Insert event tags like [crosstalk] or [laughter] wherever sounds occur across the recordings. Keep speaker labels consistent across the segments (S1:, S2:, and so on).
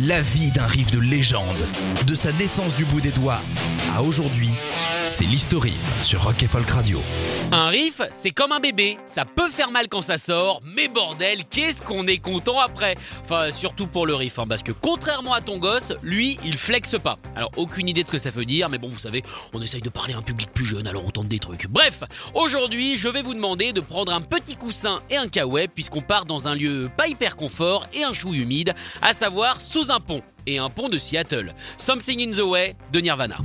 S1: La vie d'un riff de légende, de sa naissance du bout des doigts à aujourd'hui, c'est l'historique sur Rock et Folk Radio.
S2: Un riff, c'est comme un bébé, ça peut faire mal quand ça sort, mais bordel, qu'est-ce qu'on est content après? Enfin, surtout pour le riff, hein, parce que contrairement à ton gosse, lui, il flexe pas. Alors, aucune idée de ce que ça veut dire, mais bon, vous savez, on essaye de parler à un public plus jeune, alors on tente des trucs. Bref, aujourd'hui, je vais vous demander de prendre un petit coussin et un caouet, puisqu'on part dans un lieu pas hyper confort et un chou humide, à savoir sous un pont, et un pont de Seattle. Something in the Way de Nirvana.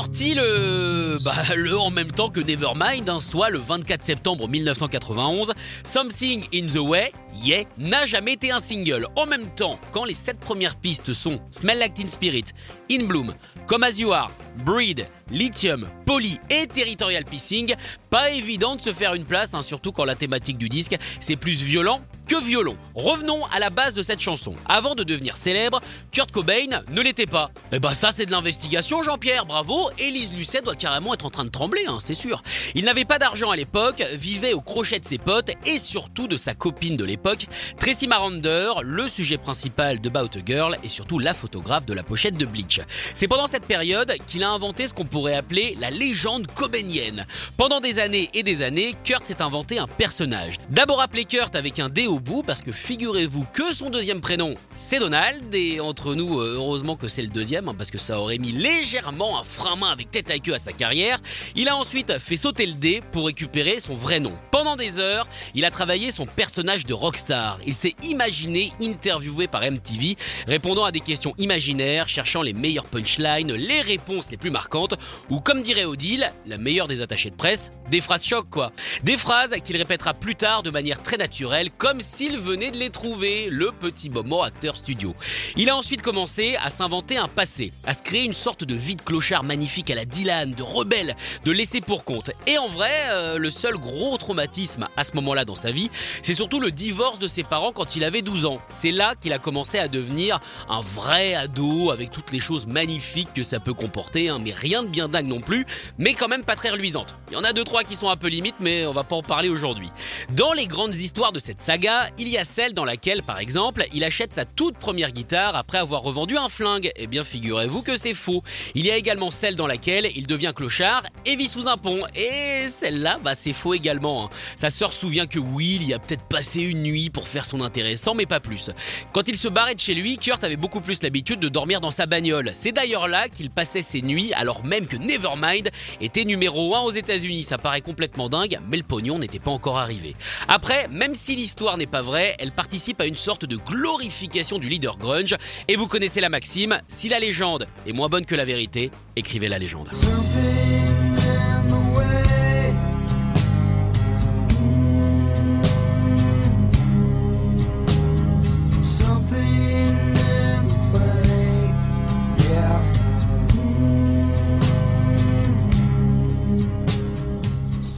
S2: Sorti le, [laughs] bah, le en même temps que Nevermind, hein, soit le 24 septembre 1991, Something in the Way, Yeah, n'a jamais été un single. En même temps, quand les sept premières pistes sont Smell Like Teen Spirit, In Bloom, Come As You Are, Breed, Lithium, Poly et Territorial Pissing, pas évident de se faire une place, hein, surtout quand la thématique du disque c'est plus violent que violon. Revenons à la base de cette chanson. Avant de devenir célèbre, Kurt Cobain ne l'était pas. Eh bah ça c'est de l'investigation Jean-Pierre, bravo. Élise Lucet doit carrément être en train de trembler, hein, c'est sûr. Il n'avait pas d'argent à l'époque, vivait au crochet de ses potes et surtout de sa copine de l'époque, Tracy Marander, le sujet principal de Bout a Girl et surtout la photographe de la pochette de Bleach. C'est pendant cette période qu'il a inventé ce qu'on pourrait appeler la légende cobainienne. Pendant des années et des années, Kurt s'est inventé un personnage. D'abord appelé Kurt avec un D au bout parce que figurez-vous que son deuxième prénom c'est Donald et entre nous euh, heureusement que c'est le deuxième hein, parce que ça aurait mis légèrement un frein-main avec tête à queue à sa carrière. Il a ensuite fait sauter le D pour récupérer son vrai nom. Pendant des heures, il a travaillé son personnage de rockstar. Il s'est imaginé interviewé par MTV, répondant à des questions imaginaires, cherchant les meilleures punchlines, les réponses les plus marquantes, ou comme dirait Odile, la meilleure des attachés de presse, des phrases choc quoi. Des phrases qu'il répétera plus tard de manière très naturelle, comme s'il venait de les trouver, le petit moment acteur studio. Il a ensuite commencé à s'inventer un passé, à se créer une sorte de vie de clochard magnifique à la Dylan, de rebelle, de laisser pour compte. Et en vrai, euh, le seul gros traumatisme à ce moment-là dans sa vie, c'est surtout le divorce de ses parents quand il avait 12 ans. C'est là qu'il a commencé à devenir un vrai ado avec toutes les choses magnifiques que ça peut comporter, hein, mais rien de bien dingue non plus, mais quand même pas très reluisante. Il y en a deux trois qui sont un peu limites, mais on va pas en parler aujourd'hui. Dans les grandes histoires de cette saga, il y a celle dans laquelle, par exemple, il achète sa toute première guitare après avoir revendu un flingue. Eh bien, figurez-vous que c'est faux. Il y a également celle dans laquelle il devient clochard et vit sous un pont. Et celle-là, bah, c'est faux également. hein. Sa sœur souvient que Will y a peut-être passé une nuit pour faire son intéressant, mais pas plus. Quand il se barrait de chez lui, Kurt avait beaucoup plus l'habitude de dormir dans sa bagnole. C'est d'ailleurs là qu'il passait ses nuits, alors même que Nevermind était numéro 1 aux États-Unis. Ça paraît complètement dingue, mais le pognon n'était pas encore arrivé. Après, même si l'histoire n'est pas vraie, elle participe à une sorte de glorification du leader grunge. Et vous connaissez la maxime si la légende est moins bonne que la vérité, écrivez la légende.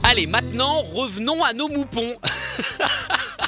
S2: Allez, maintenant, revenons à nos moupons. [laughs]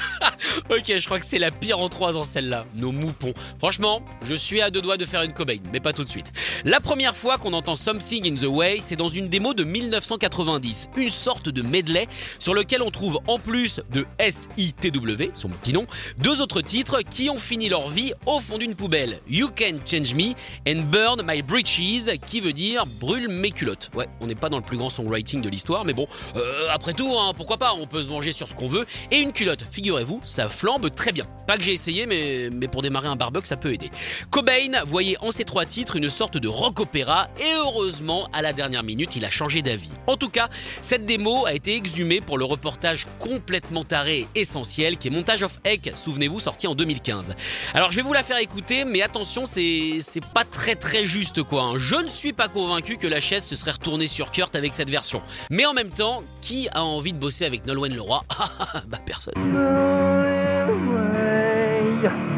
S2: ok, je crois que c'est la pire en trois ans celle-là, nos moupons. Franchement, je suis à deux doigts de faire une Cobain, mais pas tout de suite. La première fois qu'on entend Something in the Way, c'est dans une démo de 1990, une sorte de medley sur lequel on trouve en plus de S-I-T-W, son petit nom, deux autres titres qui ont fini leur vie au fond d'une poubelle. You Can Change Me and Burn My Breeches, qui veut dire brûle mes culottes. Ouais, on n'est pas dans le plus grand songwriting de l'histoire, mais bon, euh, après tout, hein, pourquoi pas, on peut se venger sur ce qu'on veut. Et une culotte, figurez-vous, ça flambe très bien. Pas que j'ai essayé, mais, pour démarrer un barbecue, ça peut aider. Cobain voyait en ces trois titres une sorte de rock opéra et heureusement, à la dernière minute, il a changé d'avis. En tout cas, cette démo a été exhumée pour le reportage complètement taré et essentiel qui est Montage of Egg, souvenez-vous, sorti en 2015. Alors je vais vous la faire écouter, mais attention, c'est pas très très juste quoi. Hein. Je ne suis pas convaincu que la chaise se serait retournée sur Kurt avec cette version. Mais en même temps, qui a envie de bosser avec Nolwenn Leroy? [laughs] Bah personne. Yeah.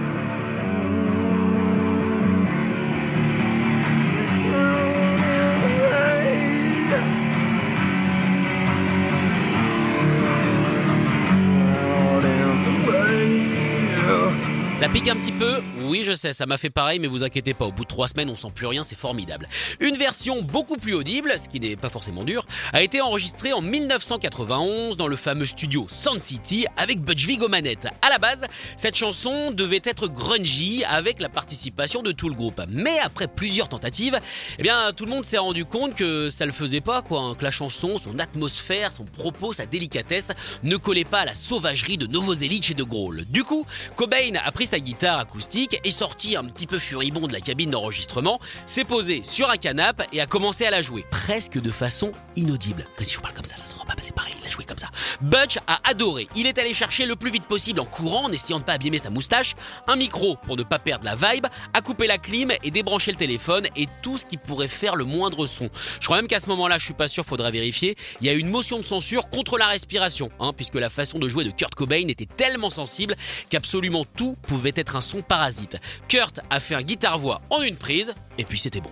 S2: Ça pique un petit peu Oui, je sais, ça m'a fait pareil, mais vous inquiétez pas, au bout de trois semaines, on sent plus rien, c'est formidable. Une version beaucoup plus audible, ce qui n'est pas forcément dur, a été enregistrée en 1991 dans le fameux studio Sound City avec Butch Vig aux manettes. À la base, cette chanson devait être grungy avec la participation de tout le groupe. Mais après plusieurs tentatives, eh bien, tout le monde s'est rendu compte que ça le faisait pas, quoi. Hein, que la chanson, son atmosphère, son propos, sa délicatesse ne collaient pas à la sauvagerie de Novoselic et de Grohl. Du coup, Cobain a pris sa guitare acoustique, est sorti un petit peu furibond de la cabine d'enregistrement, s'est posé sur un canapé et a commencé à la jouer, presque de façon inaudible. Que si je vous parle comme ça, ça ne pas passer pareil, il a joué comme ça. Butch a adoré. Il est allé chercher le plus vite possible en courant, en essayant de pas abîmer sa moustache, un micro pour ne pas perdre la vibe, a coupé la clim et débranché le téléphone et tout ce qui pourrait faire le moindre son. Je crois même qu'à ce moment-là, je suis pas sûr, faudra vérifier, il y a une motion de censure contre la respiration, hein, puisque la façon de jouer de Kurt Cobain était tellement sensible qu'absolument tout pouvait pouvait être un son parasite. Kurt a fait un guitare-voix en une prise, et puis c'était bon.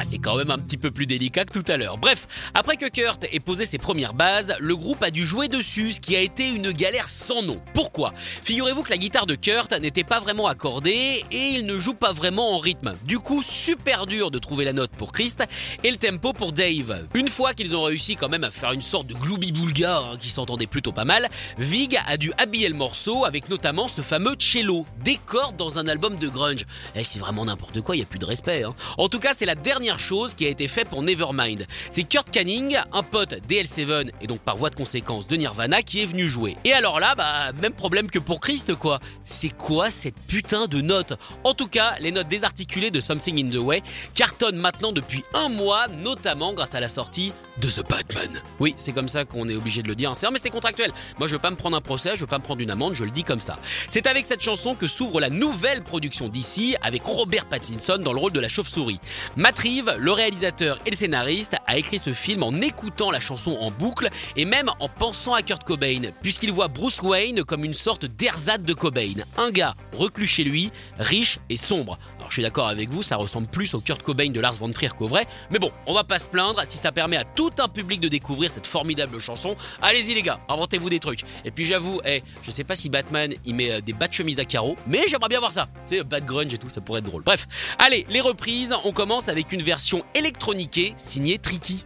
S2: Ah, c'est quand même un petit peu plus délicat que tout à l'heure. Bref, après que Kurt ait posé ses premières bases, le groupe a dû jouer dessus, ce qui a été une galère sans nom. Pourquoi? Figurez-vous que la guitare de Kurt n'était pas vraiment accordée et il ne joue pas vraiment en rythme. Du coup, super dur de trouver la note pour Christ et le tempo pour Dave. Une fois qu'ils ont réussi quand même à faire une sorte de gloubi boulga hein, qui s'entendait plutôt pas mal, Vig a dû habiller le morceau avec notamment ce fameux cello, des cordes dans un album de grunge. Eh, c'est vraiment n'importe quoi, il y a plus de respect. Hein. En tout cas, c'est la dernière chose qui a été faite pour Nevermind. C'est Kurt Canning, un pote DL7 et donc par voie de conséquence de Nirvana, qui est venu jouer. Et alors là, bah, même problème que pour Christ, quoi. C'est quoi cette putain de note? En tout cas, les notes désarticulées de Something in the Way cartonnent maintenant depuis un mois, notamment grâce à la sortie de The Batman. Oui, c'est comme ça qu'on est obligé de le dire. C'est mais c'est contractuel. Moi, je veux pas me prendre un procès, je veux pas me prendre une amende, je le dis comme ça. C'est avec cette chanson que s'ouvre la nouvelle production d'ici avec Robert Pattinson dans le rôle de la chauve-souris. Matt le réalisateur et le scénariste, a écrit ce film en écoutant la chanson en boucle et même en pensant à Kurt Cobain, puisqu'il voit Bruce Wayne comme une sorte d'ersatz de Cobain, un gars reclus chez lui, riche et sombre. Alors je suis d'accord avec vous, ça ressemble plus au Kurt Cobain de Lars von Trier qu'au vrai, mais bon, on va pas se plaindre si ça permet à tout un public de découvrir cette formidable chanson. Allez-y les gars, inventez-vous des trucs. Et puis j'avoue, hey, je sais pas si Batman il met euh, des bas de chemise à carreaux, mais j'aimerais bien voir ça. C'est bad grunge et tout, ça pourrait être drôle. Bref, allez, les reprises, on commence avec une version électroniquée signée Tricky.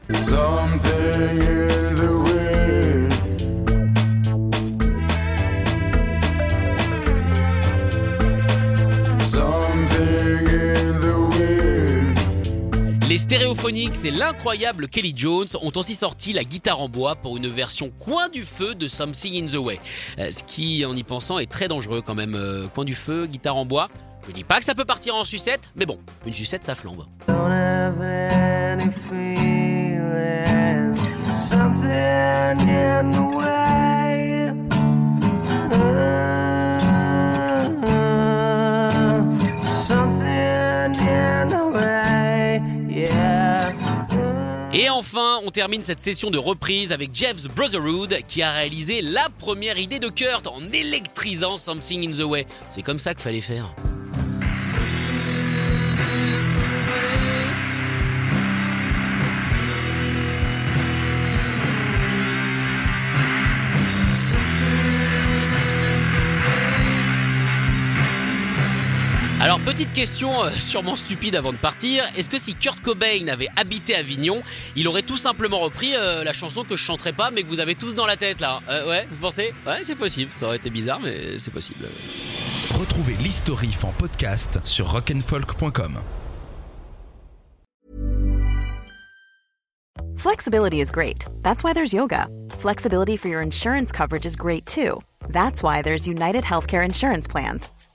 S2: Stéréophonics et l'incroyable Kelly Jones ont aussi sorti la guitare en bois pour une version coin du feu de Something in the Way. Euh, ce qui, en y pensant, est très dangereux quand même. Euh, coin du feu, guitare en bois. Je dis pas que ça peut partir en sucette, mais bon, une sucette ça flambe. Et enfin, on termine cette session de reprise avec Jeff's Brotherhood qui a réalisé la première idée de Kurt en électrisant Something in the Way. C'est comme ça qu'il fallait faire. Alors petite question euh, sûrement stupide avant de partir, est-ce que si Kurt Cobain avait habité Avignon, il aurait tout simplement repris euh, la chanson que je chanterai pas mais que vous avez tous dans la tête là? Euh, Ouais, vous pensez? Ouais, c'est possible, ça aurait été bizarre mais c'est possible.
S1: Retrouvez l'historif en podcast sur rock'n'folk.com.
S3: Flexibility is great. That's why there's yoga. Flexibility for your insurance coverage is great too. That's why there's United Healthcare Insurance Plans.